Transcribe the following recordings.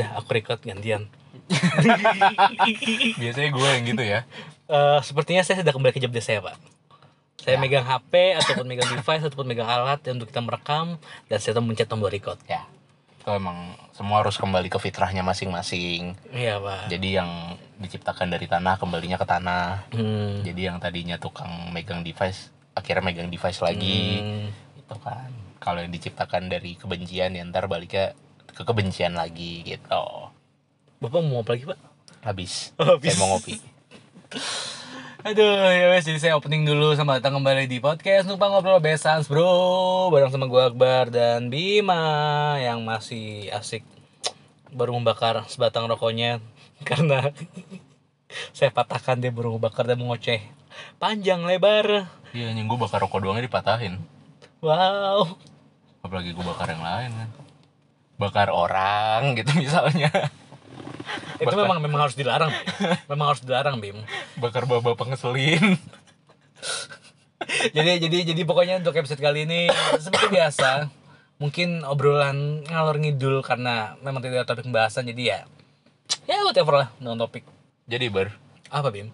dah aku record gantian. Biasanya gue yang gitu ya. Eh, sepertinya saya sudah kembali ke job desk saya pak. Saya Ya. megang HP ataupun megang device ataupun megang alat untuk kita merekam dan saya mencet tombol record. Ya. Itu emang semua harus kembali ke fitrahnya masing-masing. Iya pak. Jadi yang diciptakan dari tanah kembalinya ke tanah. Hmm. jadi yang tadinya tukang megang device akhirnya megang device lagi. Hmm. itu kan. Kalau yang diciptakan dari kebencian ya ntar baliknya ke kebencian lagi gitu. Bapak mau apa lagi pak? Habis, Oh, habis. saya mau ngopi. Aduh, ya wes, jadi saya opening dulu sama datang kembali di podcast Numpang Ngobrol Besans Bro. Bareng sama gue Akbar dan Bima Yang masih asik Baru membakar sebatang rokoknya. Karena saya patahkan dia baru membakar dan mengoceh. Panjang lebar. Iya yang gue bakar rokok doangnya dipatahin. Wow. Apalagi gue bakar yang lain kan bakar orang gitu misalnya. Itu memang memang harus dilarang. Memang harus dilarang Bim. Bakar bapak ngeselin. Jadi jadi jadi pokoknya untuk episode kali ini seperti biasa mungkin obrolan ngalor ngidul karena memang tidak ada topik pembahasan jadi ya ya whatever lah non topik jadi bar. Apa bim?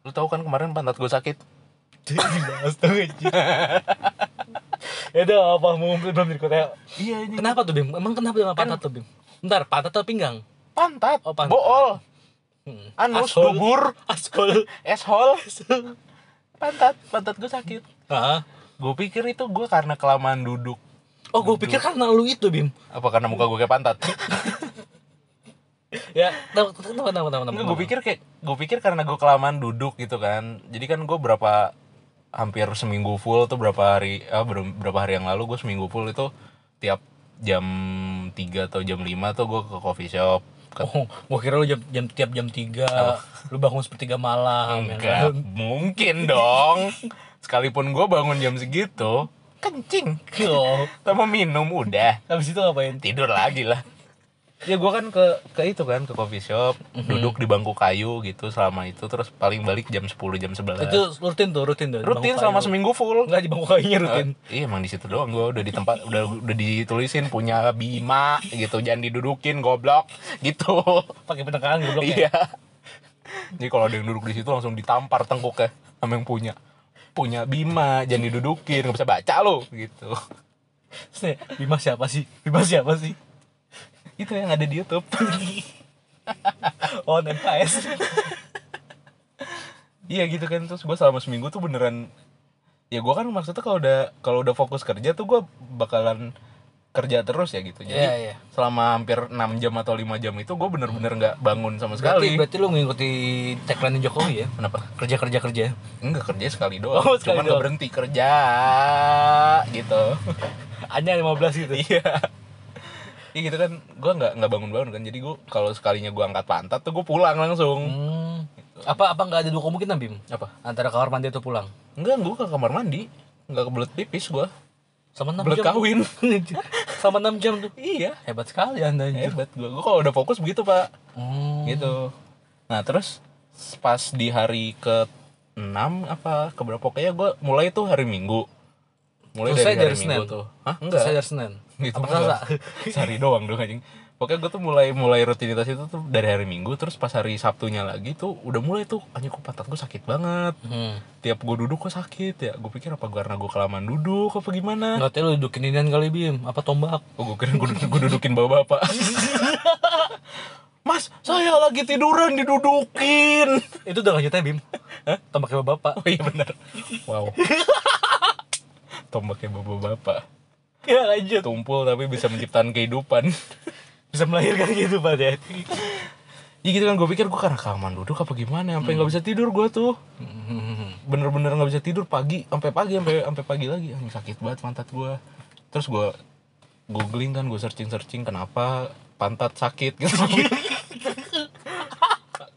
Lu tahu kan kemarin pantat gue sakit? Dibahas tuh ya udah apa mau belum di kota iya ini. Kenapa tuh bim? Emang kenapa dengan pantat tuh bim? Bentar pantat atau pinggang? Pantat, Oh, pantat. bool. Hmm. anus Ashole. dubur. Ashole. eshol pantat. Pantat gue sakit. Hah? gue pikir itu gue karena kelamaan duduk. Oh gue pikir karena lu itu bim. Apa karena muka gue kayak pantat? Ya tahu tahu tahu tahu tahu Enggak, gue pikir kayak gue pikir karena gue kelamaan duduk gitu kan. Jadi kan gue berapa hampir seminggu full tuh berapa hari ah, ber- berapa hari yang lalu gue seminggu full itu tiap jam 3 atau jam 5 tuh gue ke coffee shop. Ke Oh, gua kira lu jam, jam tiap jam 3 lu bangun sepertiga malam ya enggak kan? mungkin dong. Sekalipun gue bangun jam segitu kencing. Oh, sama minum udah. Habis itu ngapain? tidur lagi lah ya gue kan ke ke itu kan ke coffee shop duduk di bangku kayu gitu selama itu terus paling balik jam 10 jam 11 Itu rutin tuh, rutin tuh. rutin selama kayu. seminggu full Enggak di bangku kayunya rutin. iya emang di situ doang gue udah di tempat udah udah ditulisin punya Bima gitu jangan didudukin goblok gitu Pakai penekangan goblok ya. iya jadi kalau ada yang duduk di situ langsung ditampar tengkuknya sama yang punya punya Bima jangan didudukin nggak bisa baca lo gitu Bima siapa sih? Bima siapa sih? Itu yang ada di YouTube Oh, NKS. iya gitu kan terus gue selama seminggu tuh beneran ya gue kan maksudnya kalau udah kalau udah fokus kerja tuh gue bakalan kerja terus ya gitu jadi Iya, iya. selama hampir 6 jam atau 5 jam itu gue bener-bener nggak bangun sama Berarti, sekali berarti lu mengikuti tagline Jokowi ya? kenapa Kerja kerja kerja. enggak kerja sekali doang Oh, sekali cuman doang. berhenti kerja gitu Hanya 15 gitu. iya Iya gitu kan, gue nggak nggak bangun-bangun kan, jadi gue kalau sekalinya gue angkat pantat tuh gue pulang langsung. Hmm. Apa apa enggak ada dua kemungkinan, Bim? Apa? Antara kamar mandi atau pulang? Enggak, gue ke kamar mandi, nggak kebelet pipis gue. Sama 6 Belet jam. kawin. Sama 6 jam tuh. iya, Hebat sekali Anda anjir. hebat gue. Gue kalau udah fokus begitu pak, Hmm. gitu. Nah terus pas di hari ke 6 apa keberapa kayaknya gue mulai tuh hari Minggu. Mulai Selesai dari hari dari Minggu Senin? tuh. Hah? Enggak. Saya dari Senin. Gitu enggak. Selasa? sehari doang dong anjing pokoknya gue tuh mulai mulai rutinitas itu tuh dari hari minggu terus pas hari sabtunya lagi tuh udah mulai tuh anjing kok pantat gue sakit banget Hmm. tiap gue duduk kok sakit ya gue pikir apa karena gue kelamaan duduk apa gimana Enggak tahu lu dudukin inian kali Bim, apa tombak? oh gue kira gue duduk, dudukin bawa bapak mas saya lagi tiduran didudukin Itu udah lanjutnya Bim. Hah? Tombaknya bapak. oh iya benar wow tombaknya bawa bapak Ya lanjut. tumpul tapi bisa menciptakan kehidupan. Bisa melahirkan gitu Pak ya. Ya gitu kan. Gue pikir gue karena kelamaan duduk apa gimana? Sampai nggak bisa tidur gue tuh. Bener-bener nggak bisa tidur pagi sampai pagi sampai sampai pagi lagi. Sakit banget pantat gue terus gue googling kan gue searching searching kenapa pantat sakit gitu.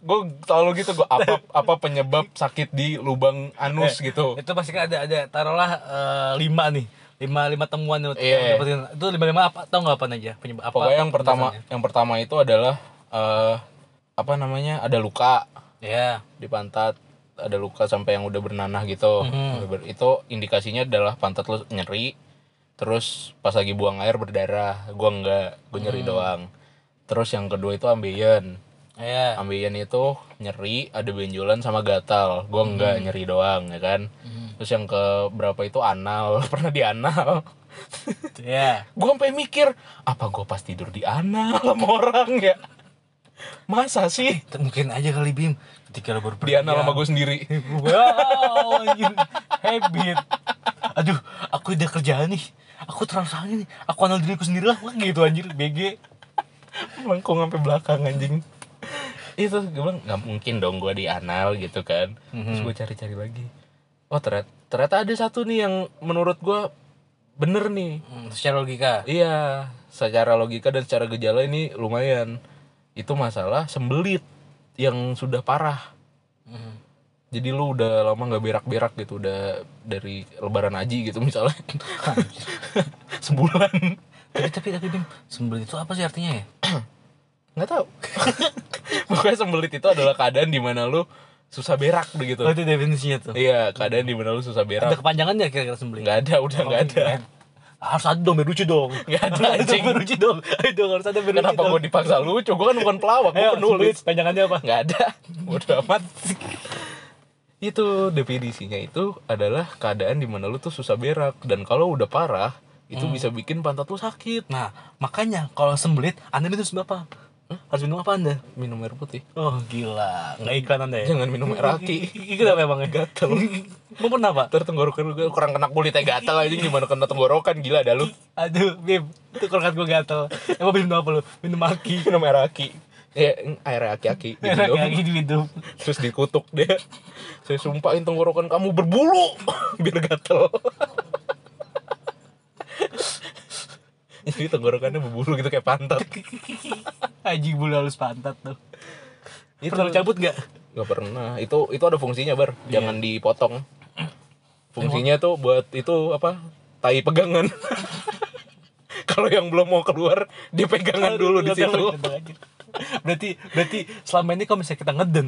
Gue selalu gitu gue apa apa penyebab sakit di lubang anus gitu. Itu pasti kan ada ada. Taruhlah eh, lima nih. Lima lima temuan yang Iya. dapetin. Itu lima lima apa? Tahu nggak apa aja? Penyebab apa? pokoknya yang pertama yang pertama itu adalah eh, apa namanya ada luka Ya. di pantat ada luka sampai yang udah bernanah gitu Mhm. Ber- itu indikasinya adalah pantat lu nyeri terus pas lagi buang air berdarah gua enggak gue nyeri doang terus yang kedua itu ambeien Iya. ambeien itu nyeri ada benjolan sama gatal gue enggak nyeri doang ya kan terus yang ke berapa itu anal pernah di anal Iya. gue sampai mikir apa gue pas tidur di anal sama orang ya masa sih Mungkin aja kali Bim ketika lo di anal sama gue sendiri Wow, habit. Aduh, aku udah kerjaan nih. Aku terlalu nih. Aku anal diriku sendiri lah. Wah, gitu anjir, BG. lengkung sampai belakang anjing itu gue bilang nggak mungkin dong gue di anal gitu kan terus gue cari-cari lagi oh ternyata, ternyata ada satu nih yang menurut gue bener nih Hmm, secara logika. iya secara logika dan secara gejala ini lumayan itu masalah sembelit yang sudah parah Hmm. jadi lu udah lama nggak berak-berak gitu udah dari lebaran haji gitu misalnya sebulan tapi tapi tapi Bim, sembelit itu apa sih artinya ya? nggak tahu pokoknya sembelit itu adalah keadaan di mana lu susah berak begitu Oh, itu definisinya tuh. iya keadaan di mana lu susah Ada berak kepanjangannya kira-kira sembelit? nggak ada udah nggak ada Harus ada dong, biar lucu dong. Nggak ada, anjing. biar lucu dong. Ayo dong, harus ada biar lucu kenapa gue dipaksa lucu gue kan bukan pelawak gue Ayo, penulis panjangannya apa? nggak ada udah amat itu definisinya itu adalah keadaan di mana lu tuh susah berak dan kalau udah parah itu bisa bikin pantat lu sakit Nah, makanya kalau sembelit, Anda minum apa? Harus minum apa Anda? minum air putih Oh, gila. Nggak iklan Anda ya? jangan minum air aki Kenapa emang ya? Gatel. Mau pernah pak? ntar tenggorokan lu kurang kena kulitnya gatal aja gimana kena tenggorokan gila dah lu Aduh, Bim, itu kalau gue gatel. Emang minum apa lu? Minum aki. minum air aki ya air aki-aki gitu Enak dong. lagi di minum. terus dikutuk dia saya sumpahin tenggorokan kamu berbulu biar gatel jadi tenggorokannya berbulu gitu kayak pantat. Haji bulu halus pantat tuh. itu Pernah lu cabut nggak? nggak pernah. Itu itu ada fungsinya bar. Jangan dipotong. Fungsinya tuh buat itu apa tai pegangan. Kalau yang belum mau keluar dia pegangan dulu di situ. Berarti berarti selama ini kalau misalnya kita ngeden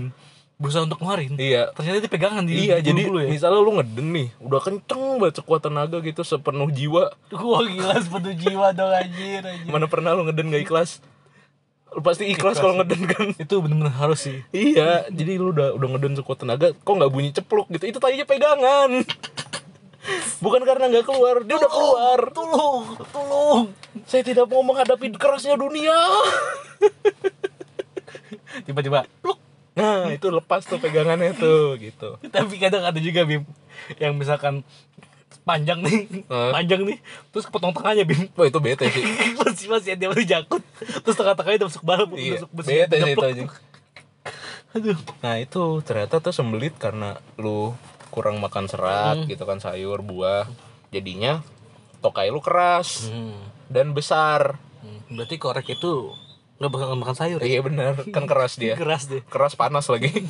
berusaha untuk ngeluarin, iya ternyata itu pegangan di Iya, jadi ya. misalnya lu ngeden nih, udah kenceng banget sekuat tenaga gitu, sepenuh jiwa. Wah gila sepenuh jiwa dong anjir, anjir. Mana pernah lu ngeden gak ikhlas? Lu pasti ikhlas kalau ngeden kan. Itu bener-bener harus sih. iya, jadi lu udah udah ngeden sekuat tenaga, kok nggak bunyi cepluk gitu? Itu tadinya pegangan. Bukan karena nggak keluar, dia udah keluar. Tolong, tolong. Saya tidak mau menghadapi kerasnya dunia. Tiba-tiba. Nah, itu lepas tuh pegangannya tuh gitu. Tapi kadang ada juga Bim yang misalkan panjang nih, Hah? panjang nih, terus kepotong tengahnya Bim. Wah, itu bete sih. masih masih dia masih jakut, terus tengah-tengahnya udah masuk balam, Iya, masuk bete sih itu aja. Aduh, Nah itu ternyata tuh sembelit karena lu kurang makan serat gitu kan sayur buah jadinya tokai lu keras hmm. dan besar Hmm, berarti korek itu nggak bakal makan sayur ya? iya bener kan keras dia Keras deh. keras panas lagi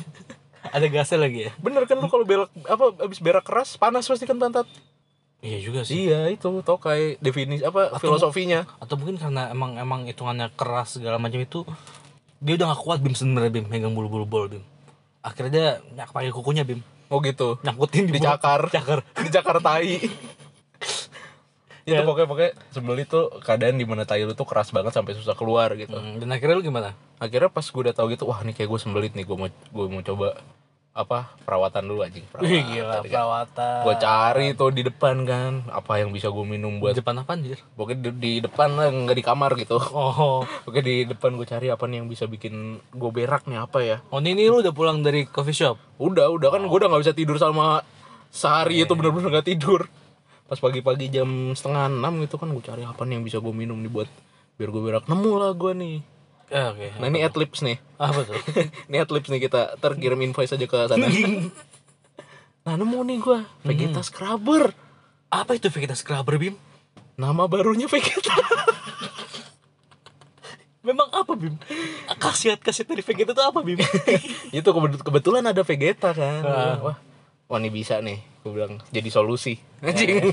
Ada gasnya lagi ya? bener kan lu kalau berak apa abis berak keras panas pasti kan pantat Iya juga sih. iya itu tokai definisi apa filosofinya Atau mungkin karena emang emang hitungannya keras segala macam itu dia udah gak kuat Bim sebenarnya Bim megang bulu-bulu bol Bim. Akhirnya dia nyak pakai kukunya Bim. oh gitu Nyangkutin di dicakar Cakar. dicakar tai itu Ya. pokoknya pokoknya sembelit tuh keadaan di mana tai lu tuh keras banget sampai susah keluar gitu Hmm, dan akhirnya lu gimana? akhirnya pas gue udah tahu gitu wah nih kayak gue sembelit nih gue mau gue mau coba apa perawatan dulu anjing Wih gila kan. perawatan. gue cari tuh di depan kan apa yang bisa gue minum Di buat depan apa anjir? pokoknya di, di depan lah nggak di kamar gitu Oh. oke di depan gue cari apa nih yang bisa bikin gue berak nih apa ya Oh ini, ini lu udah pulang dari coffee shop? udah udah kan gue udah nggak bisa tidur selama sehari itu bener-bener nggak tidur pas pagi-pagi jam setengah enam gitu kan gue cari apa nih yang bisa gue minum nih buat biar gue berak nemu lah gue nih Eh, Oke. nah ini adlibs nih Apa tuh? ini adlibs nih kita terkirim invoice aja ke sana nah nemu nih gue Vegeta Scrubber apa itu Vegeta Scrubber Bim? nama barunya Vegeta Memang apa Bim? Khasiat-khasiat dari Vegeta itu apa Bim? itu kebet- kebetulan ada Vegeta kan Ah. wah wah ini bisa nih gue bilang. Jadi solusi. Anjing.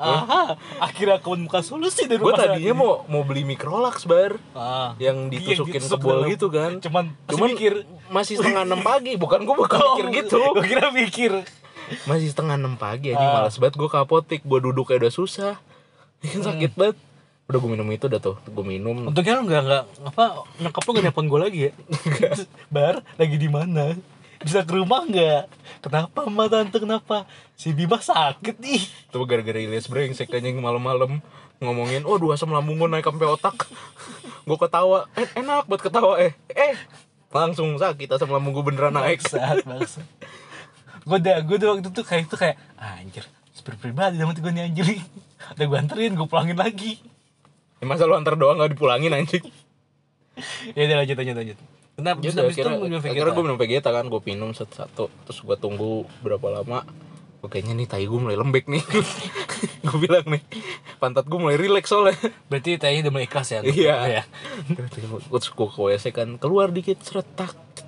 Aha, akhirnya aku menemukan solusi dari gue tadinya ini. mau mau beli Microlax bar. Ah. yang Iya, ditusukin ke ditusuk bol dalam. gitu kan. Cuman cuman mikir. masih setengah enam pagi. Bukan gue bukan mikir gitu. Gue kira mikir. masih setengah enam pagi aja Ah. malas banget gue ke apotek. Gue duduk kayak udah susah. Ini kan sakit banget udah gue minum itu udah tuh gue minum Untungnya lu nggak nggak apa nyokap lu nggak nelpon gue lagi ya. Bar lagi di mana? Bisa ke rumah nggak? Kenapa mbak tante kenapa? Si Bima sakit nih. itu gara-gara Ilyas brengsek anjing malam-malam ngomongin oh dua asam lambung gue naik sampai otak gue ketawa eh, enak buat ketawa eh eh langsung sakit asam lambung gue beneran naik Bangsat, bangsat. Gue udah, gue udah waktu itu kayak itu kayak anjir, seperti pribadi dalam gue nih anjir. Udah gue anterin, gue pulangin lagi. Ya, masa lu antar doang gak dipulangin anjing Ya udah lanjut lanjut lanjut. Kenapa Ya bisa udah, habis itu akhirnya, minum akhirnya Vegeta? gue minum Vegeta kan, gue minum satu-satu Terus gue tunggu berapa lama Gue kayaknya nih tai gue mulai lembek nih Gue bilang nih, pantat gue mulai rileks soalnya Berarti tanya udah mulai ikhlas ya? Iya Ya. Terus gue ke WC kan, keluar dikit seret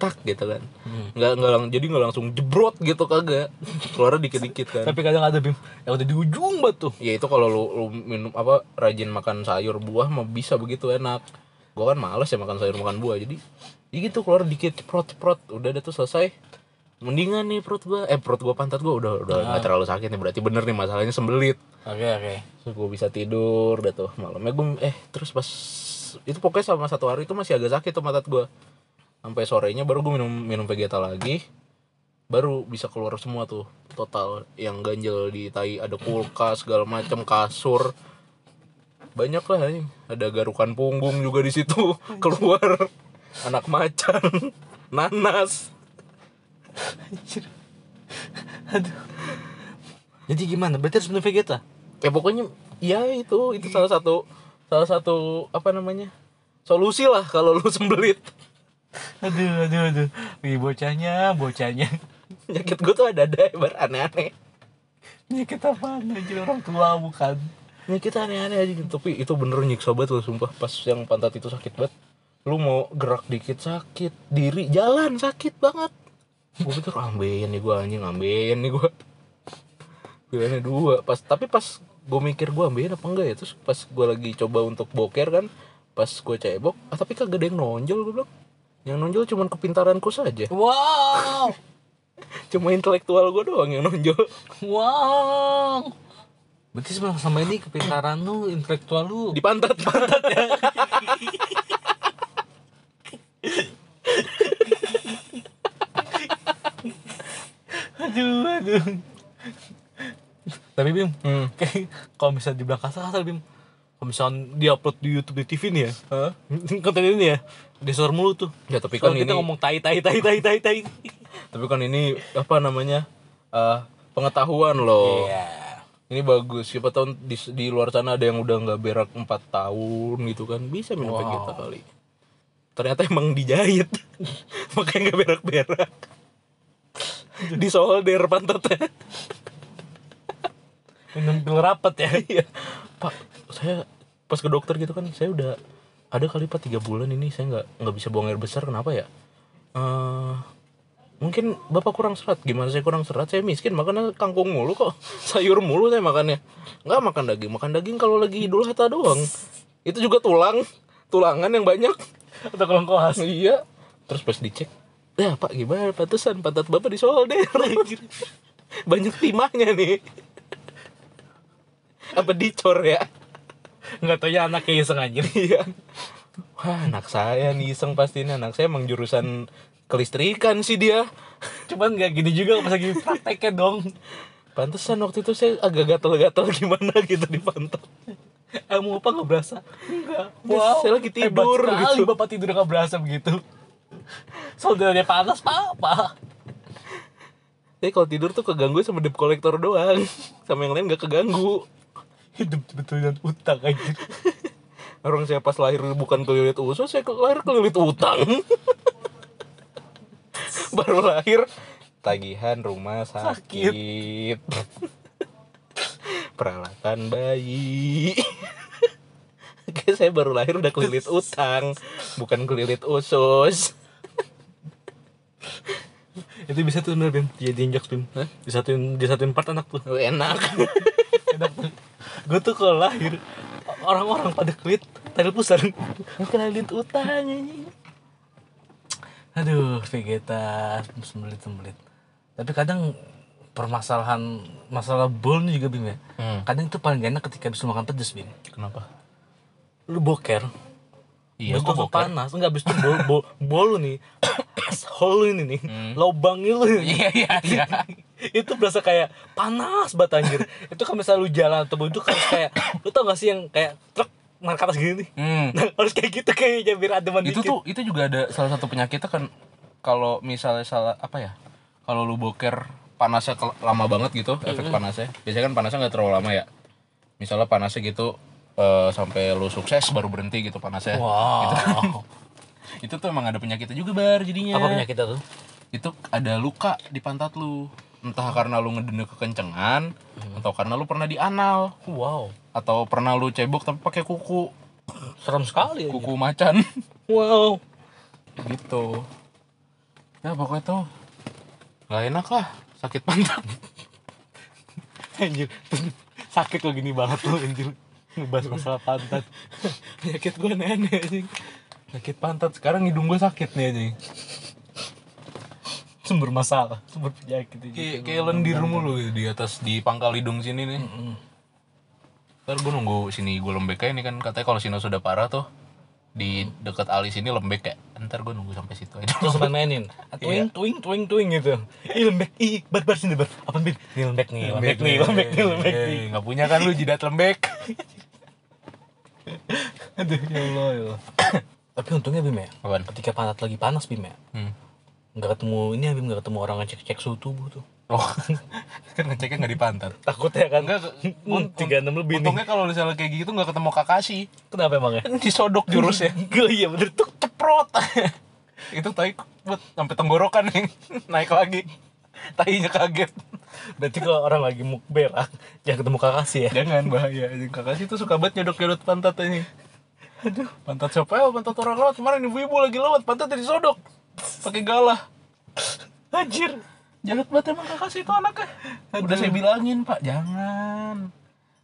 tak gitu kan. Hmm. nggak nggak lang jadi nggak langsung jebrot gitu kagak. Keluar dikit dikit kan. Tapi kadang ada bim yang udah di ujung banget tuh. ya itu kalau lu, lu minum apa rajin makan sayur buah mah bisa begitu enak. Gua kan males ya makan sayur makan buah jadi ya gitu keluar dikit ceprot ceprot. Udah deh tuh selesai. Mendingan nih perut gua eh perut gua pantat gua udah udah nggak terlalu sakit nih berarti bener nih masalahnya sembelit. Oke oke. terus gua bisa tidur udah tuh malamnya gua eh terus pas itu pokoknya sama satu hari itu masih agak sakit tuh pantat gua sampai sorenya baru gua minum minum vegeta lagi baru bisa keluar semua tuh total yang ganjel di tai ada kulkas segala macam kasur banyak lah ini ada garukan punggung juga di situ keluar anak macan nanas Anjir. Aduh. Jadi gimana? Berarti harus minum Vegeta? ya pokoknya ya itu itu salah satu salah satu apa namanya solusi lah kalau lu sembelit Aduh aduh aduh. Wih bocahnya bocahnya. penyakit gue tuh ada ada bar aneh-aneh. Kita apaan anjir? Orang tua bukan? penyakit aneh-aneh aja gitu tapi itu bener nyiksa banget loh sumpah. Pas yang pantat itu sakit banget. Lu mau gerak dikit sakit. Diri jalan sakit banget. Gue pikir ambeien nih gue anjing. Ambeien nih gue pilihannya dua. Pas tapi pas gue mikir gue ambeien apa enggak ya? Terus pas gue lagi coba untuk boker kan pas gue cebok ah tapi kagak ada yang nonjol gue bilang yang nonjol cuman kepintaranku saja. Wow. cuma intelektual gue doang yang nonjol. Wow. Berarti sebenarnya sama ini kepintaran lu, intelektual lu. Di pantat pantat ya? Aduh aduh. Tapi bim Hmm. kayak kalau misalnya dibilang kasar-kasar bim kalau misalnya dia upload di YouTube di TV nih ya. Hah? konten ini ya disor mulu tuh. Ya tapi kan kalau kita ini ngomong tai tai tai tai tai tai. Tapi kan ini apa namanya eh pengetahuan loh. Iya. Ini bagus. Siapa tahu di, di luar sana ada yang udah nggak berak 4 tahun gitu kan. Bisa minum Wow. Vegeta kali. Ternyata emang dijahit. Makanya nggak berak-berak. Di solder pantatnya minum pil rapet ya. Iya. Pak saya pas ke dokter gitu kan saya udah ada kali pak tiga bulan ini saya nggak nggak bisa buang air besar kenapa ya? Eh mungkin bapak kurang serat gimana saya kurang serat? Saya miskin makannya kangkung mulu kok sayur mulu saya makannya. Nggak makan daging makan daging kalau lagi idul adha doang. Itu juga tulang tulangan yang banyak. Atau kalau koas. Iya. Terus pas dicek ya pak gimana pantesan? Pantat bapak disolder. Banyak timahnya nih. Apa dicor ya nggak tahu ya anaknya iseng anjir Iya. Wah, anak saya nih iseng pasti ini anak saya emang jurusan kelistrikan sih dia. cuman nggak gini juga pas lagi prakteknya dong Pantesan waktu itu saya agak gatal-gatal gimana gitu di pantat. kamu apa nggak berasa enggak Saya lagi tidur hebat sekali gitu. bapak tidur nggak berasa begitu saudaranya panas apa Tapi kalau tidur tuh keganggu sama debt collector doang. Sama yang lain gak keganggu. Hidup betul dan utang anjir Orang saya pas lahir bukan kelilit usus, saya lahir kelilit utang. Baru lahir tagihan rumah sakit. Peralatan bayi. Kayak saya baru lahir udah kelilit utang, bukan kelilit usus. itu bisa tuh bener bim jadi jokes bim Hah? disatuin disatuin part anak tuh Enak. enak tuh gue tuh kalau lahir orang-orang pada klit tadi pusar kelilin utang anjing. Aduh Vegeta sembelit sembelit. Tapi kadang permasalahan masalah bol ini juga bim ya. Hmm. kadang itu paling enak ketika bisa makan pedes bim. Kenapa? lu boker. Iya Habis itu boker. panas. Enggak habis itu bol, bol, bol lu nih. Hole ini nih. Lubangnya lu. Hmm. iya iya iya itu berasa kayak panas banget anjir. Itu kan misalnya lu jalan atau itu kan kayak lu tau gak sih yang kayak truk naik ke atas gini nih? Hmm. Nah, harus kayak gitu kayaknya biar ademan itu dikit. tuh itu juga ada salah satu penyakitnya kan kalau misalnya salah apa ya kalau lu boker panasnya lama banget gitu efek panasnya. Biasanya kan panasnya nggak terlalu lama ya. Misalnya panasnya gitu eh, sampai lu sukses baru berhenti gitu panasnya. Wow. Itu tuh emang ada penyakitnya juga bar jadinya. Apa penyakitnya tuh? Itu ada luka di pantat lu entah karena lu ngedene kekencengan atau karena lu pernah dianal. Wow. Atau pernah lu cebok tapi pakai kuku. Serem sekali kuku macan. Wow. Gitu. Ya pokoknya tuh nggak enak lah. Sakit pantat. Anjir. Sakit lo gini banget lo anjir. Ngebahas masalah pantat. Penyakit gue aneh anjing. Sakit pantat. Sekarang hidung gue sakit nih anjing sumber masalah sumber penyakit itu kayak kayak lendir mulu gitu di atas di pangkal hidung sini nih. Ntar gue nunggu sini gue lembek aja nih kan. Katanya kalau sini sudah parah tuh di dekat alis ini lembek kayak ntar gue nunggu sampai situ aja. Terus main-mainin twing twing twing twing gitu. Ih lembek. Ih bar bar sini bar apa ini lembek nih lembek nih lembek nih lembek nih. nggak punya kan lu jidat lembek. Aduh ya Allah ya Allah. Tapi untungnya Bim ya Apaan? ketika pantat lagi panas Bim ya Hmm. Nggak ketemu ini ya Bim nggak ketemu orang ngecek cek suhu tubuh tuh Oh, kan ngeceknya nggak di pantat. takut ya kan Enggak, Hmm, tiga enam lebih Untungnya kalau misalnya kayak gitu nggak ketemu Kakashi. kenapa emangnya Kan disodok jurusnya. Gila iya bener tuh Ceprot. itu tai buat sampai tenggorokan nih. Naik lagi. Tainya kaget. berarti kalau orang lagi mukberak jangan ketemu kakak sih ya Jangan bahaya. Kakashi tuh suka banget nyodok-nyodok pantat ini. Aduh, pantat siapa ya? Pantat orang lewat. Kemarin ibu-ibu lagi lewat, pantatnya disodok. Pakai galah. anjir Jahat banget emang Kakashi itu anaknya. Udah saya bilangin, Pak, jangan.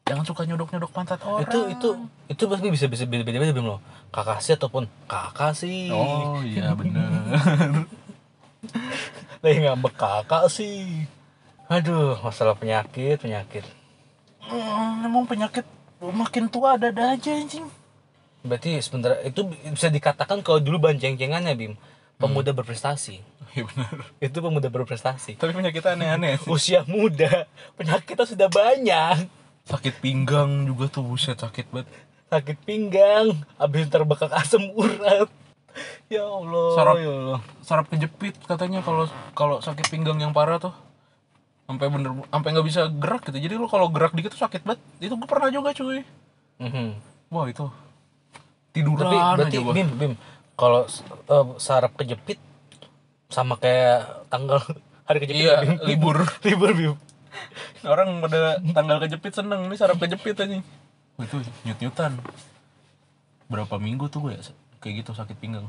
Jangan suka nyodok-nyodok pantat orang. itu itu itu pasti bisa bisa beda beda Bim loh kakak sih ataupun kakak sih Oh iya bener lagi ngambek kakak sih aduh masalah penyakit penyakit Hmm, emang penyakit makin tua ada-ada aja anjing. berarti sebentar itu bisa dikatakan kalau dulu banceng-cengannya bim pemuda berprestasi Iya benar. itu pemuda berprestasi Tapi penyakit aneh-aneh. usia muda penyakitnya sudah banyak Sakit pinggang juga tuh buset sakit banget. sakit pinggang habis terbekak asam urat ya allah Sarap. ya allah Sarap kejepit katanya kalau kalau sakit pinggang yang parah tuh sampai bener sampai nggak bisa gerak gitu. Jadi lu kalau gerak dikit tuh sakit banget. Itu gue pernah juga cuy. Mhm. Wah itu tiduran tapi berarti aja gua. bim bim kalau eh, sarap kejepit sama kayak tanggal hari kejepit Iya, Bim. libur. libur bim Orang pada tanggal kejepit seneng nih sarap kejepit aja. Itu nyut-nyutan. Berapa minggu tuh gue ya kayak gitu sakit pinggang.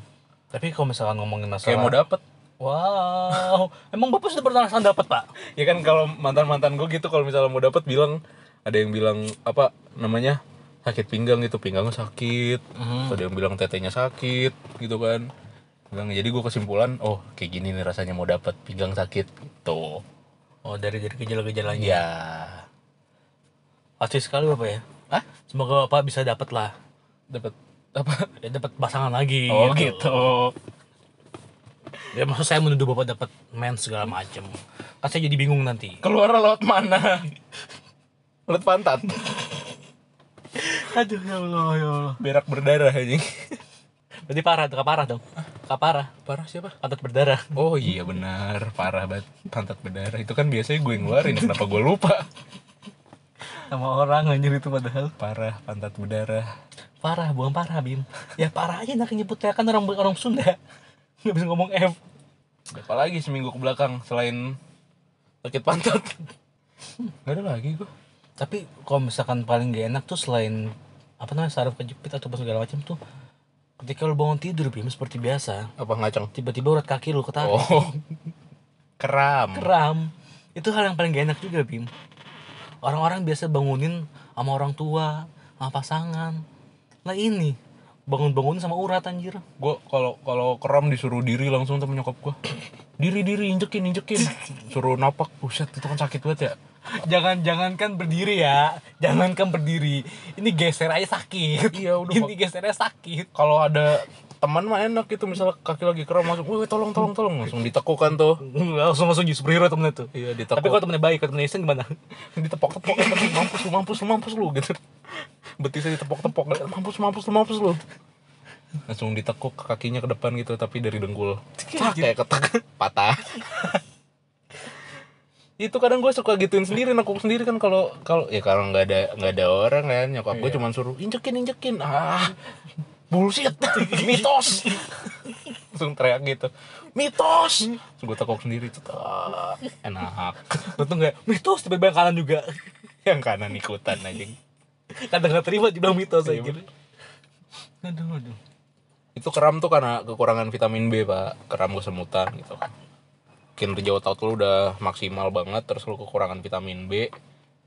tapi kalau misalkan ngomongin masalah Kayak mau dapet. wow emang bapak sudah pernah rasakan dapat pak ya kan kalau mantan mantan gue gitu kalau misalnya mau dapet bilang ada yang bilang apa namanya sakit pinggang gitu pinggangnya sakit. Mhm. ada yang bilang tetenya sakit gitu kan. Bilang jadi gue kesimpulan oh kayak gini nih rasanya mau dapet pinggang sakit gitu. Oh dari dari gejala-gejalanya? Ya pasti sekali bapak ya? Ah semoga bapak bisa dapat lah. Dapat apa? Ya dapat pasangan lagi oh. gitu. Ya maksud saya menuduh bapak dapat mens segala macem. Kan saya jadi bingung nanti. Keluar lewat mana? Lewat pantat aduh ya allah ya allah. Berak berdarah aja berarti parah tuh parah dong? Kak parah. Parah siapa? Pantat berdarah. Oh iya benar. Parah banget. Pantat berdarah. Itu kan biasanya gue yang ngeluarin. Kenapa gue lupa? Sama orang anjir itu padahal. Parah pantat berdarah. Parah bukan parah bim. Ya parah aja nak nyebut ya. Kan orang orang Sunda. Nggak bisa ngomong F. Apalagi seminggu ke belakang selain sakit pantat? Nggak ada lagi gue tapi kalau misalkan paling gak enak tuh selain apa namanya saraf kejepit atau segala macam tuh ketika lu bangun tidur bim seperti biasa apa ngacang tiba-tiba urat kaki lu ketarik. Oh. Keram. Kram itu hal yang paling gak enak juga bim orang-orang biasa bangunin sama orang tua sama pasangan. Nah ini bangun-bangun sama urat anjir. Gue kalau kalau keram disuruh diri langsung sama nyokap gue diri diri injekin injekin. Suruh napak. Buset itu kan sakit banget ya jangan jangankan berdiri ya. Jangankan berdiri. Ini geser aja sakit. Iya, udah, ini gesernya sakit. Kalau ada teman mah enak gitu misalnya kaki lagi kram langsung woi tolong tolong tolong. Langsung ditekukan tuh. Langsung langsung jadi superhero temennya tuh. Iya tapi ditekuk kalau temennya baik kalau temennya iseng gimana? Ditepok tepok mampus lu mampus lu mampus lu gitu. Betisnya ditepok tepok mampus mampus lu mampus lu. Langsung ditekuk kakinya ke depan gitu tapi dari dengkul. Cak, kayak ketek. Patah itu kadang gue suka gituin sendiri nekuk sendiri kan kalau kalau ya kalau nggak ada nggak ada orang kan nyokap gue cuman suruh injekin injekin. Ah bullshit mitos. Langsung teriak gitu mitos. Terus gue tekuk sendiri tuh tak enak. Untung nggak mitos tiba-tiba yang kanan juga. Yang kanan ikutan aja kadang nggak terima dibilang mitos Iya, aja aduh aduh. Itu kram tuh karena kekurangan vitamin B pak. Kram kesemutan gitu kinerja otot lu udah maksimal banget terus lu kekurangan vitamin B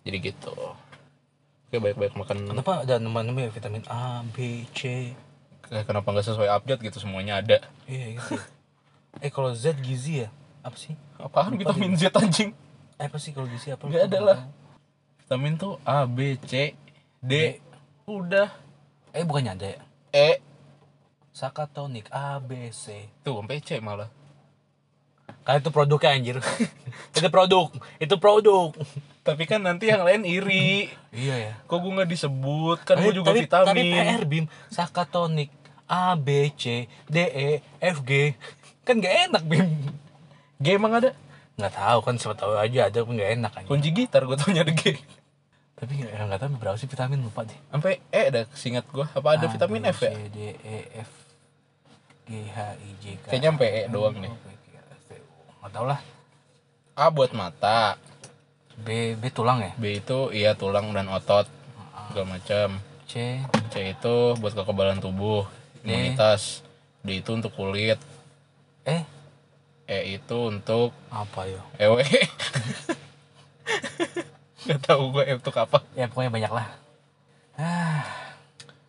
jadi gitu. Oke baik-baik makan. Kenapa ada nama-nama ya, vitamin A B C. Kayak kenapa nggak sesuai update gitu? Semuanya ada. Iya gitu eh kalau Z gizi ya? Apa sih? Apaan vitamin Z anjing? Eh apa sih kalau gizi? Apa nggak ada lah. vitamin tuh A B C D. Udah. Eh bukannya ada ya? E. Sakatonik A B C. Tuh sampai C malah kan itu produknya anjir. Itu produk itu produk. Tapi kan nanti yang lain iri. Iya ya. Kok gue nggak disebut? Kan gue juga tapi, vitamin. tapi PR Bim sakatonik A B C D E F G. Kan gak enak Bim G emang ada? Nggak tahu kan siapa tahu aja ada pun gak enak kan kunci gitar gue taunya ada G. Tapi nggak nggak tahu berapa sih vitamin lupa deh. Sampai E ada seingat gue apa ada A, vitamin B, F ya? C, D E F G H I J K Kayaknya sampai E doang nih. Nggak tahu lah. A buat mata. B B tulang ya? B itu iya tulang dan otot. Segala macam C. C itu buat kekebalan tubuh imunitas. D itu untuk kulit. Eh E itu untuk apa yo? EW Gak tahu gue E untuk apa. Ya pokoknya banyak lah. Ah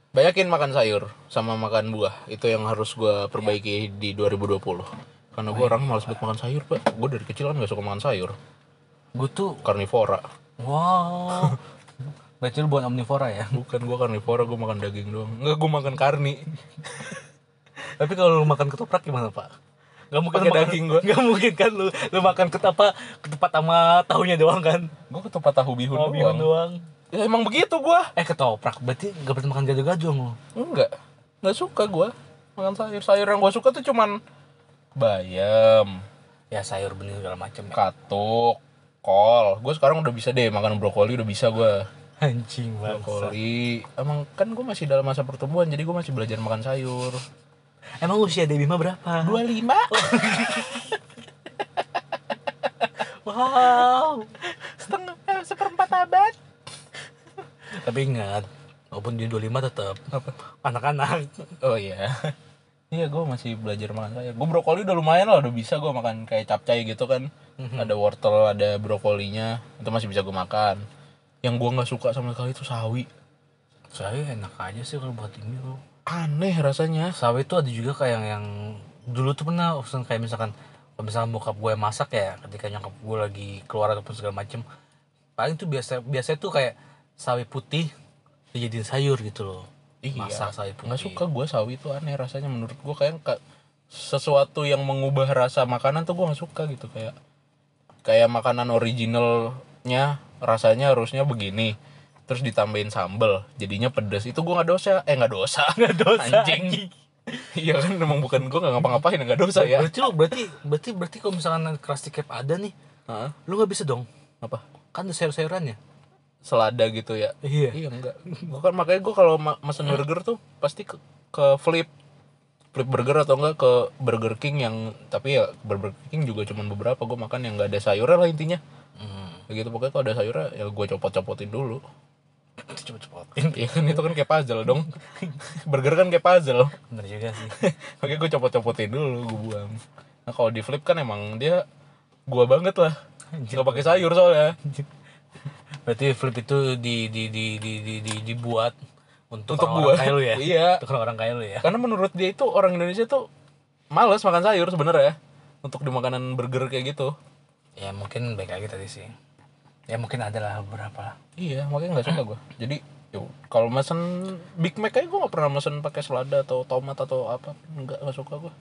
Banyakin makan sayur sama makan buah. Itu yang harus gue perbaiki di 2020 Karena gue orang malas banget makan sayur pak. Gue dari kecil kan gak suka makan sayur. Gue tuh Karnivora. Wow. Berarti lu bukan omnivora ya? Bukan gue karnivora gue makan daging doang. Enggak gue makan karni. Tapi kalau lu makan ketoprak gimana pak? Gak mungkin makan- daging gua. Gak mungkin kan lu lu makan ketapa ketupat sama tahunya doang kan? Gue ketupat tahu bihun Oh, doang bihun doang. Ya emang begitu gue eh ketoprak. Berarti gak berarti makan gado-gado lu? Enggak, nggak suka gua makan sayur. Sayur yang gua suka tuh cuman bayam, ya sayur benih segala macam ya. katuk, kol. Gue sekarang udah bisa deh makan brokoli udah bisa gua. anjing banget Brokoli. Emang kan gue masih dalam masa pertumbuhan jadi gue masih belajar makan sayur. emang usia Debbie mah berapa 25 wow setengah eh, seperempat abad. tapi ingat walaupun dia 25 tetap anak-anak Oh iya. Iya gue masih belajar makan sayur. Gue brokoli udah lumayan lah, udah bisa gue makan kayak capcay gitu kan. Ada wortel, ada brokolinya, itu masih bisa gue makan. Yang gue nggak suka sama sekali itu sawi. saya enak aja sih kalau buat ini loh Aneh rasanya. sawi itu ada juga kayak yang, yang dulu tuh pernah urusan kayak misalkan kalau misalkan bokap gue masak ya ketika nyokap gue lagi keluar ataupun segala macem paling tuh biasa biasanya tuh kayak sawi putih dijadiin sayur gitu loh masak sawi putih Nggak suka gue sawi itu aneh rasanya. Menurut gue kayak ka- sesuatu yang mengubah rasa makanan tuh gue nggak suka gitu. Kayak kayak makanan originalnya rasanya harusnya begini terus ditambahin sambel jadinya pedes. Itu gue nggak dosa. Eh nggak dosa. Nggak dosa, anjing. Iya kan emang bukan gue nggak ngapa-ngapain nggak dosa ya. Berarti lo berarti berarti berarti kalau misalkan Krusty Krab ada nih Heeh. lu nggak bisa dong? Apa? Kan ada sayur-sayurannya selada gitu ya. Iya. Iya enggak. Gua kan makanya gue kalau ma- mesen burger tuh pasti ke, ke flip. Flip burger atau enggak ke Burger King yang tapi ya Burger King juga cuman beberapa. Gue makan yang nggak ada sayurnya lah intinya. Hmm. begitu pokoknya kalau ada sayurnya ya gue copot-copotin dulu. Cepet-cepetin Iya kan itu kan kayak puzzle dong. Burger kan kayak puzzle. Bener juga sih. Makanya gue copot-copotin dulu gue buang. Nah kalau di flip kan emang dia gua banget lah. Nggak pakai sayur soalnya berarti flip itu di di di di, di, di- dibuat untuk, Untuk gua. kaya lu ya Iya. untuk orang kaya lu ya karena menurut dia itu orang Indonesia tuh males makan sayur sebenarnya untuk di makanan burger kayak gitu ya mungkin baik lagi tadi sih Ya mungkin ada lah beberapa lah. Iya, makanya nggak suka gue. Jadi kalau mesen Big Mac aja gue nggak pernah mesen pakai selada atau tomat atau apa, nggak nggak suka gue.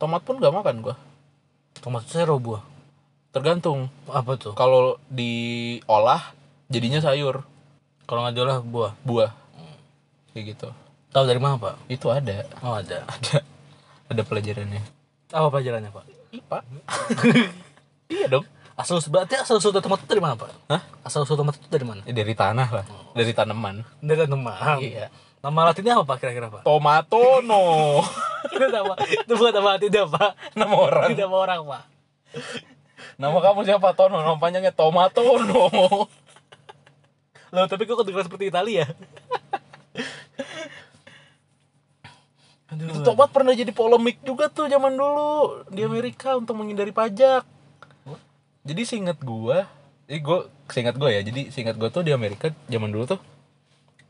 Tomat pun nggak makan gue. Tomat zero buah. Tergantung. Apa tuh? Kalau diolah jadinya sayur, Kalau nggak diolah buah. buah. Kayak gitu. Tahu dari mana pak? Itu ada, Oh ada. ada, ada pelajarannya. Apa pelajarannya pak? IPA. iya dong. Asal berarti asal usul tomat itu dari mana pak? Hah? Asal usul tomat itu dari mana? Ya, dari tanah lah, dari tanaman. Dari teman. Iya. Nama latinnya apa pak kira-kira pak? Tomatono. itu nama itu bukan nama latinnya pak. Nama orang. Itu nama orang pak. Nama kamu siapa Tono? Nama panjangnya Tomatono. Loh tapi kok kedengeran seperti Italia? Aduh. Itu tomat pernah jadi polemik juga tuh zaman dulu di Amerika untuk menghindari pajak. Jadi seingat gua, ini gua seingat gua ya. Jadi seingat gua tuh di Amerika zaman dulu tuh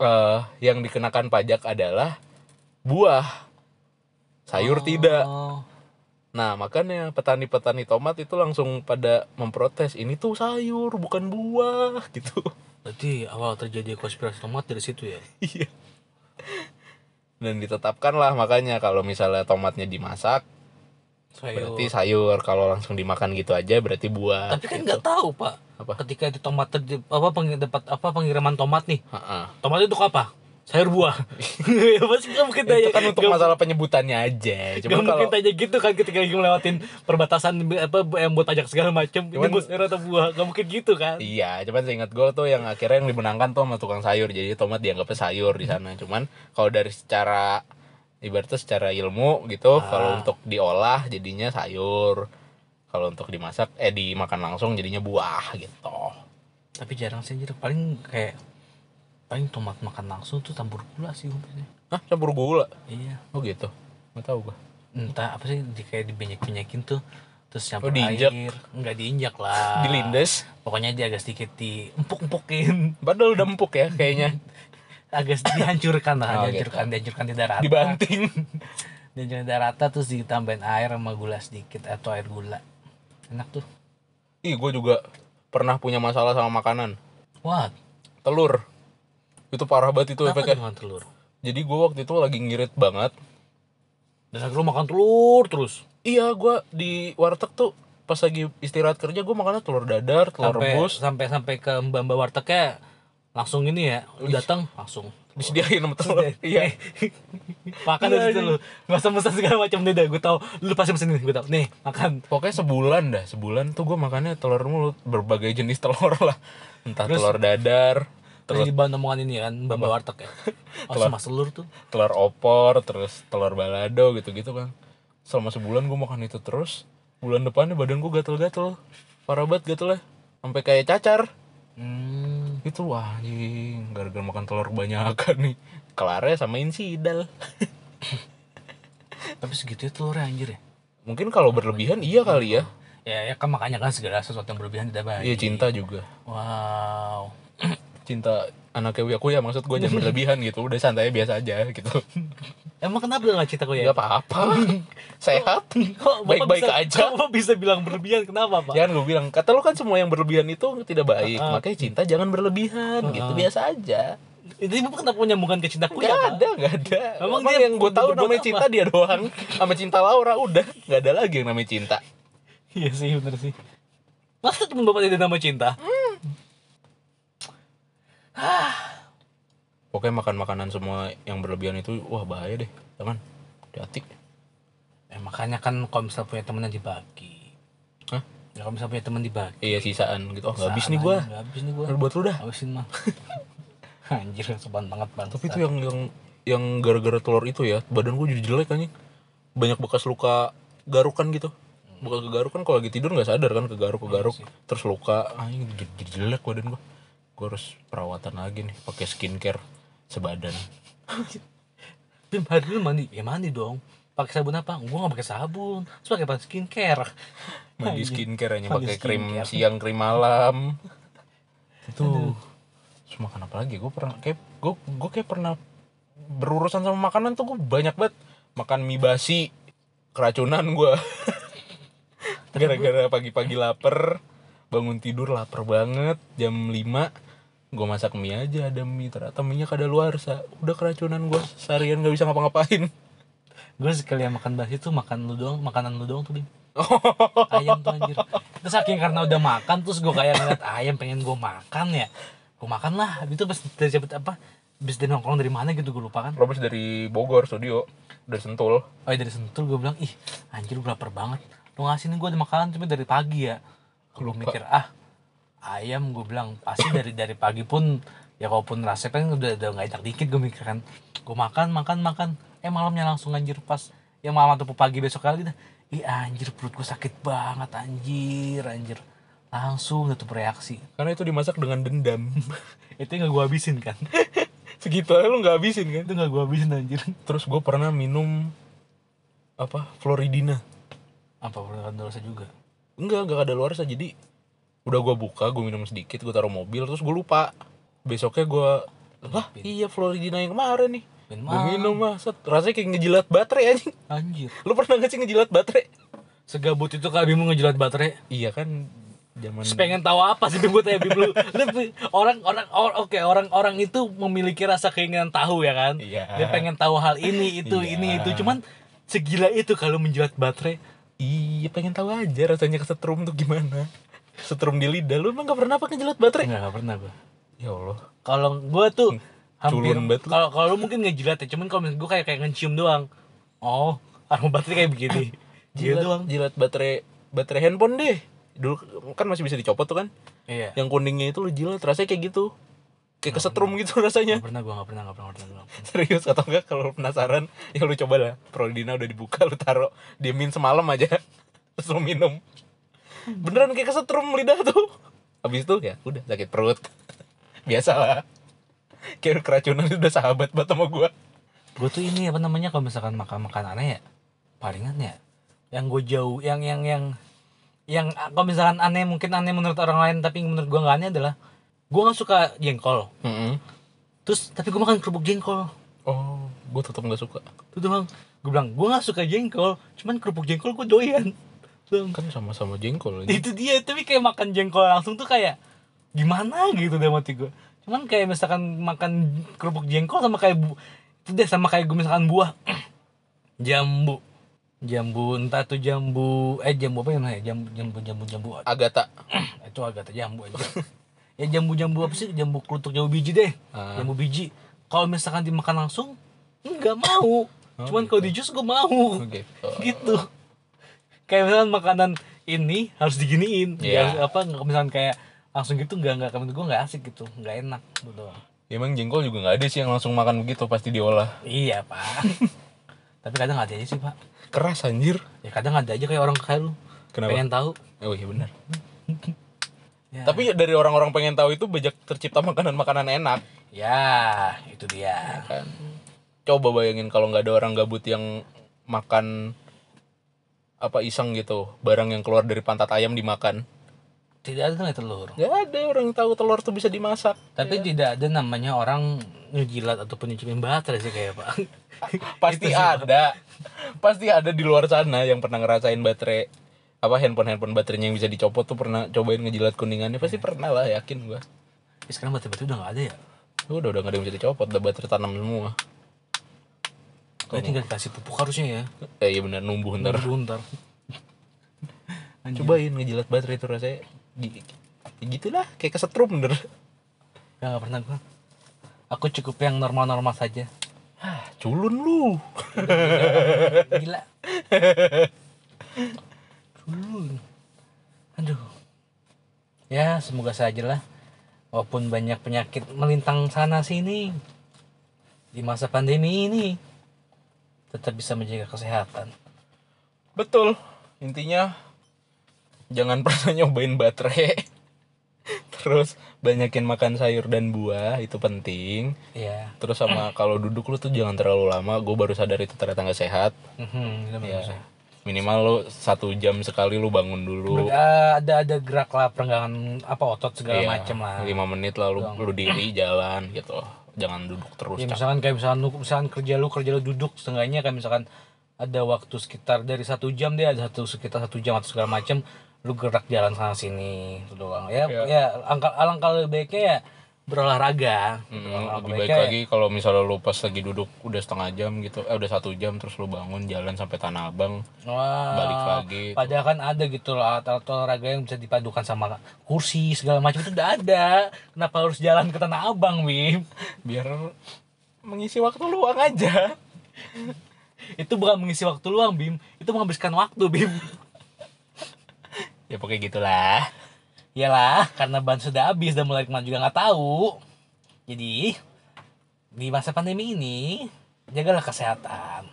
eh yang dikenakan pajak adalah buah. Sayur tidak. Oh. Nah, makanya petani-petani tomat itu langsung pada memprotes, ini tuh sayur bukan buah gitu. Berarti awal terjadi konspirasi tomat dari situ ya? Iya. Dan ditetapkan lah makanya kalau misalnya tomatnya dimasak Sayur. berarti sayur kalau langsung dimakan gitu aja berarti buah Tapi kan gitu. nggak tahu pak. Apa? Ketika itu tomat terj- apa peng- dapat apa pengiriman tomat nih? Ha-ha. Tomat itu apa? Sayur buah. ya pasti nggak mungkin tanya. itu kan untuk nggak- masalah penyebutannya aja nggak cuma kalau mungkin tanya gitu kan ketika lagi ngelewatin perbatasan apa yang buat pajak segala macam. Buat sayur atau buah? Nggak mungkin gitu kan? iya cuman seingat gue tuh yang akhirnya yang dimenangkan tuh sama tukang sayur jadi tomat dianggapnya sayur di sana cuman kalau dari secara ibaratnya secara ilmu gitu Ah. kalau untuk diolah jadinya sayur kalau untuk dimasak eh dimakan langsung jadinya buah gitu Tapi jarang sih. Paling kayak paling tomat makan langsung tuh campur gula sih umpamanya. Hah, campur gula Iya. oh gitu nggak tahu gue Entah apa sih di kayak dibanyak-banyakin tuh terus campur Oh, diinjak. air. Enggak diinjak lah. dilindes Pokoknya dia agak sedikit diempuk-empukin. padahal udah empuk ya kayaknya agak sedikit dihancurkan lah, Oh, dihancurkan, dihancurkan tidak rata. dibanting Dihancurkan tidak rata terus ditambahin air sama gula sedikit atau air gula. Enak tuh. ih gue juga pernah punya masalah sama makanan What? telur itu parah banget itu Kenapa efeknya dengan telur? jadi gue waktu itu lagi ngirit banget Dan akhirnya makan telur terus. iya gue di warteg tuh pas lagi istirahat kerja gue makannya telur dadar telur Sampai rebus sampai sampai ke Mbak Mbak wartegnya langsung ini ya, lu datang langsung. disediain sama telur iya makan dari situ lu. Enggak usah pesan segala macam deh, dah. gue tau lu pasti pesen ini, gue tau. Nih, makan. pokoknya sebulan dah sebulan tuh gue makannya telur mulu berbagai jenis telur lah entah Terus- telur dadar Terus terus di bahan omongan ini kan, Mbak warteg ya. Oh, Telur. sama telur tuh. telur opor terus telur balado gitu-gitu kan selama sebulan gue makan itu terus bulan depannya badan gue gatel-gatel parah banget gatel sampai kayak cacar Hmm. itu wah anjing gara-gara makan telur kebanyakan nih kelarnya sama insidal Tapi segitu ya telurnya anjir ya. mungkin kalau berlebihan iya kali ya Ya, ya kan makanya kan segala sesuatu yang berlebihan tidak baik. iya cinta juga Wow. Cinta anaknya Uya maksud gue jangan berlebihan gitu udah santai biasa aja gitu Emang kenapa nggak cinta kau ya? nggak apa-apa sehat baik-baik aja Kok bisa bilang berlebihan? Kenapa, Pak? Jangan gue bilang, kata lu kan semua yang berlebihan itu tidak baik. Ah. Makanya cinta jangan berlebihan, gitu biasa aja. Ini Bapak kenapa menyambungkan ke cintaku Gak ya, Pak? ada, gak ada. Emang Emang, dia yang gue tahu namanya apa? cinta dia doang, sama cinta Laura udah, gak ada lagi yang namanya cinta. Iya sih, bener sih. Masa cuma Bapak tidak nama cinta? Pokoknya makan makanan semua yang berlebihan itu, wah bahaya deh, jangan, hati. Eh, makanya kan kalau misalnya punya temen yang dibagi. Hah? Ya, kalau misalnya punya temen dibagi. Iya sisaan gitu, oh habis nih nggak habis nih gua. buat lu dah. Habisin mah. Anjir, sopan banget bang. Tapi itu yang yang yang gara-gara telur itu ya, badan gue jadi jelek anjing. Banyak bekas luka garukan gitu. Bekas kegarukan kalau lagi tidur nggak sadar kan kegaruk kegaruk terus luka anjing jadi, jelek badan gue. Gue harus perawatan lagi nih pakai skincare sebadan. Bim, hari ini mandi. Ya mandi dong. Pakai sabun apa? Gua nggak pakai sabun. Terus pakai apa? Skincare. Mandi skincare hanya pakai krim siang krim malam. Itu terus makan apa lagi? Gue pernah kayak gue gue kayak pernah berurusan sama makanan tuh gue banyak banget makan mie basi keracunan gue gara-gara pagi-pagi lapar bangun tidur lapar banget jam 5 gue masak mie aja ada mie ternyata mie nya kada luar udah keracunan gue seharian nggak bisa ngapa-ngapain. Gue sekali makan bahas itu makan lu doang makanan lu doang tuh bim. Ayam tuh anjir. Terus saking karena udah makan terus gue kayak ngeliat ayam pengen gue makan ya. Gue makan lah habis itu pas dari siapa apa bis dari nongkrong dari mana gitu gue lupa kan. Lo dari Bogor studio dari Sentul. Oh iya, dari sentul gue bilang ih anjir gue lapar banget. Lu ngasih nih gue ada makanan cuma dari pagi ya. Gue mikir ah ayam gue bilang pasti dari dari pagi pun ya kalaupun resepnya udah udah nggak enak dikit gue mikir kan gue makan makan makan eh malamnya langsung anjir pas yang malam atau pagi besok kali dah ih anjir perut gue sakit banget anjir anjir langsung tuh bereaksi. Karena itu dimasak dengan dendam. Itu nggak gue habisin kan. Segitu aja lu nggak habisin kan? Itu nggak gue habisin anjir. Terus gue pernah minum apa Floridina. Apa perlu dosa juga? Enggak enggak ada luar jadi udah gue buka gue minum sedikit gue taruh mobil terus gue lupa. Besoknya gue lah iya Floridina yang kemarin nih. Minum gue minum mah set. Rasanya kayak ngejilat baterai anjing. Anjir. Lu pernah gak sih ngejilat baterai? Segabut itu kali mau ngejilat baterai? Iya kan zaman pengen tahu apa sih Bim tanya Bim lu? Orang orang or- oke orang orang itu memiliki rasa keinginan tahu ya kan? Iya. Dia pengen tahu hal ini itu Iya. ini itu. Cuman segila itu kalau menjilat baterai. iya pengen tahu aja rasanya kesetrum tuh gimana setrum di lidah lu emang gak pernah apa ngejilat baterai Enggak, enggak pernah gua. ya Allah Kalau gua tuh hampir kalau kalau lu mungkin ngejilat ya, cuman kalau gua kayak kayak ngecium doang. Oh, aroma baterai kayak begini. Gitu jilat doang. jilat baterai baterai handphone deh dulu kan masih bisa dicopot tuh kan Iya. yang kuningnya itu lu jilat rasanya kayak gitu kayak kesetrum gitu rasanya Enggak pernah gua enggak pernah enggak pernah enggak pernah. nggak pernah. serius atau enggak kalau penasaran ya lu coba lah Prodina udah dibuka lu taruh diemin semalam aja terus lu minum beneran kayak kesetrum lidah tuh. Habis itu ya udah sakit perut. Biasa lah. Kayak keracunan udah sahabat banget sama gua. Gue tuh ini apa namanya kalau misalkan makan makan aneh ya palingan ya yang gue jauh yang yang yang yang kalau misalkan aneh mungkin aneh menurut orang lain tapi menurut gue nggak aneh adalah gue nggak suka jengkol. Terus tapi gue makan kerupuk jengkol. Oh gua tetap nggak suka. Itu doang gue bilang gue nggak suka jengkol cuman kerupuk jengkol gue doyan Doang. kan sama-sama jengkol ini. Itu dia tapi kayak makan jengkol langsung tuh kayak gimana? gitu deh mati gue cuman kayak misalkan makan kerupuk jengkol sama kayak bu itu deh sama kayak gue misalkan buah. Jambu. Jambu entah tuh jambu eh jambu apa yang namanya? Jambu jambu jambu jambu. Agatha itu agak jambu aja. Ya jambu jambu apa sih? Jambu kelutuk jambu biji deh. Ah. jambu biji. Kalau misalkan dimakan langsung nggak mau. Cuman kalau di jus gue mau. Oke gitu kayak misalkan makanan ini harus diginiin Iya. ya, apa nggak misalkan kayak langsung gitu nggak nggak menurut gue nggak asik gitu nggak enak gitu. Emang jengkol juga nggak ada sih yang langsung makan begitu pasti diolah. Iya pak. Tapi kadang ada aja sih pak. Keras anjir. Ya kadang ada aja kayak orang kayak lu. Kenapa? pengen tahu. Oh iya benar. Ya. tapi dari orang-orang pengen tahu itu banyak tercipta makanan-makanan enak. Ya itu dia. Kan? Coba bayangin kalau nggak ada orang gabut yang makan apa iseng gitu barang yang keluar dari pantat ayam dimakan. Tidak ada nggak telur. Nggak ada orang yang tahu telur tuh bisa dimasak. Tapi tidak ada namanya orang ngejilat ataupun nyicipin baterai sih kayak pak. Pasti ada. Pasti ada di luar sana yang pernah ngerasain baterai apa handphone handphone baterainya yang bisa dicopot tuh pernah cobain ngejilat kuningannya. Pasti pernah lah yakin gua. Ya, sekarang baterai-baterai udah nggak ada ya? Udah udah nggak ada yang bisa dicopot udah baterai tanam semua Kayaknya tinggal dikasih pupuk harusnya ya. Eh iya benar numbuh ntar. Dulu ntar. Cobain ngejilat baterai itu rasanya. Gi- ya gitulah kayak kesetrum bener. Ya nggak pernah gua. Aku cukup yang normal-normal saja. Ah culun lu. Gila. Dulu. aduh. Ya semoga saja lah walaupun banyak penyakit melintang sana sini di masa pandemi ini tetap bisa menjaga kesehatan. Betul. Intinya jangan pernah nyobain baterai. Terus banyakin makan sayur dan buah itu penting. Ya terus sama kalau duduk lu tuh jangan terlalu lama gue baru sadar itu ternyata nggak sehat. Mhm, itu ya minimal lu satu jam sekali lu bangun dulu. Eh, ada ada gerak lah perenggangan apa otot segala Iya, macem lah. lima menit lah lu, lu diri jalan gitu jangan duduk terus ya misalkan kayak misalkan lu misalkan kerja lu kerja lu duduk setengahnya kayak misalkan ada waktu sekitar dari satu jam deh ada satu sekitar satu jam atau segala macam lu gerak jalan sana sini itu doang. Ya ya. angka alangkah lebih baiknya ya berolahraga gitu. Hmm, Alangkah lebih baik ya- lagi kalau misalnya lu pas lagi duduk udah setengah jam gitu, eh udah satu jam terus lu bangun jalan sampai Tanah Abang, Wah, balik lagi. Padahal kan ada gitu loh alat olahraga yang bisa dipadukan sama kursi segala macam itu udah ada. Kenapa harus jalan ke Tanah Abang, Bim? biar mengisi waktu luang aja. itu bukan mengisi waktu luang, Bim. Itu menghabiskan waktu, Bim. Ya pokoknya gitulah. Iyalah, karena ban sudah habis dan mulai ke mana juga nggak tahu. Jadi, di masa pandemi ini, jagalah kesehatan.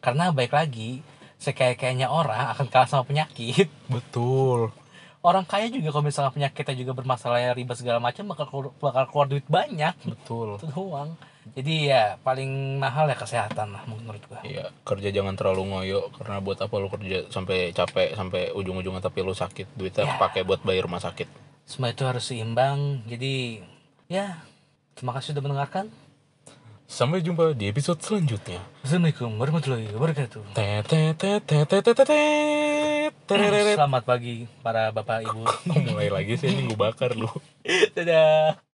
Karena baik lagi, sekaya-kayanya orang akan kalah sama penyakit. Betul. Orang kaya juga kalau misalnya penyakitnya juga bermasalah ribet segala macam bakal keluar, bakal keluar duit banyak. Betul. Itu doang jadi ya paling mahal ya kesehatan lah menurut gua iya kerja jangan terlalu ngoyo karena buat apa lu kerja sampai capek sampai ujung-ujungnya tapi lu sakit duitnya ya. pakai buat bayar rumah sakit semua itu harus seimbang jadi ya terima kasih sudah mendengarkan Sampai jumpa di episode selanjutnya. Assalamualaikum warahmatullahi wabarakatuh. Selamat pagi para bapak ibu. Mulai lagi sih ini gue bakar lu. Dadah.